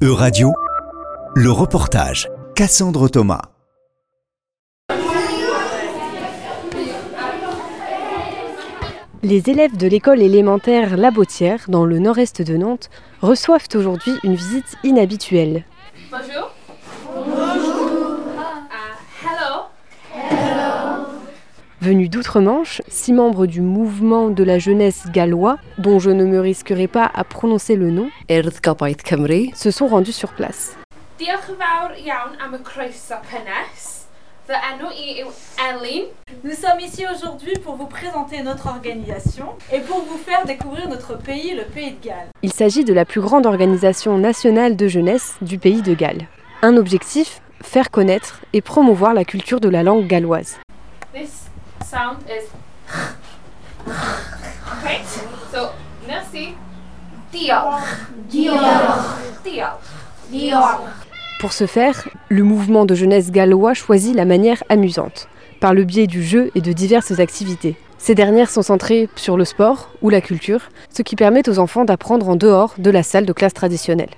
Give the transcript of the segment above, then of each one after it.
E-Radio, le reportage Cassandre Thomas. Les élèves de l'école élémentaire La Bautière, dans le nord-est de Nantes, reçoivent aujourd'hui une visite inhabituelle. Venus d'outre-Manche, six membres du mouvement de la jeunesse gallois, dont je ne me risquerai pas à prononcer le nom, se sont rendus sur place. Nous sommes ici aujourd'hui pour vous présenter notre organisation et pour vous faire découvrir notre pays, le Pays de Galles. Il s'agit de la plus grande organisation nationale de jeunesse du pays de Galles. Un objectif faire connaître et promouvoir la culture de la langue galloise. This sound is... Okay, so, merci. Pour ce faire, le mouvement de jeunesse gallois choisit la manière amusante, par le biais du jeu et de diverses activités. Ces dernières sont centrées sur le sport ou la culture, ce qui permet aux enfants d'apprendre en dehors de la salle de classe traditionnelle.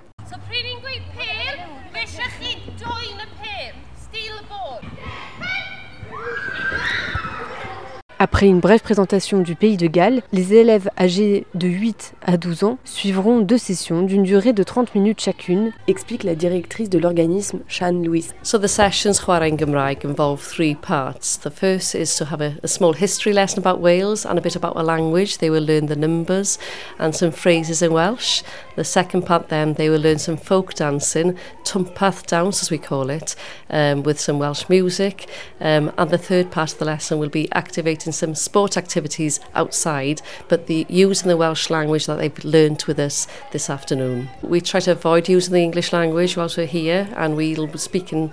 Après une brève présentation du pays de Galles, les élèves âgés de 8 à 12 ans suivront deux sessions d'une durée de 30 minutes chacune, explique la directrice de l'organisme, Shan Louise. So the sessions Gymraeg involve three parts. The first is to have a, small history lesson about Wales and a bit about a language. They will learn the numbers and some phrases in Welsh. The second part then, they will learn some folk dancing, tumpath dance as we call it, um, with some Welsh music. Um, and the third part of the lesson will be activating some sport activities outside, but the using the Welsh language that they've learnt with us this afternoon. We try to avoid using the English language whilst we're here, and we'll be speaking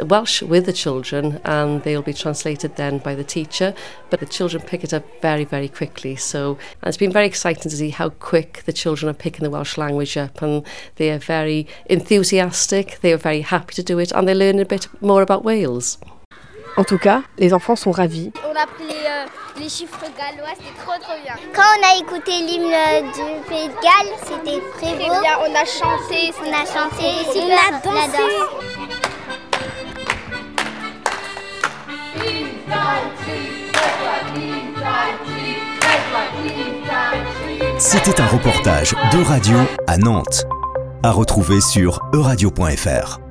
Welsh with the children, and they'll be translated then by the teacher. But the children pick it up very, very quickly. So and it's been very exciting to see how quick the children are picking the Welsh language up, and they are very enthusiastic. They are very happy to do it, and they learn a bit more about Wales. En tout cas, les enfants sont ravis. On a appris les, euh, les chiffres gallois, c'était trop trop bien. Quand on a écouté l'hymne du Pays de Galles, c'était très beau. bien, on a chanté, on a chanté, on a dansé. C'était un reportage de radio à Nantes. À retrouver sur euradio.fr.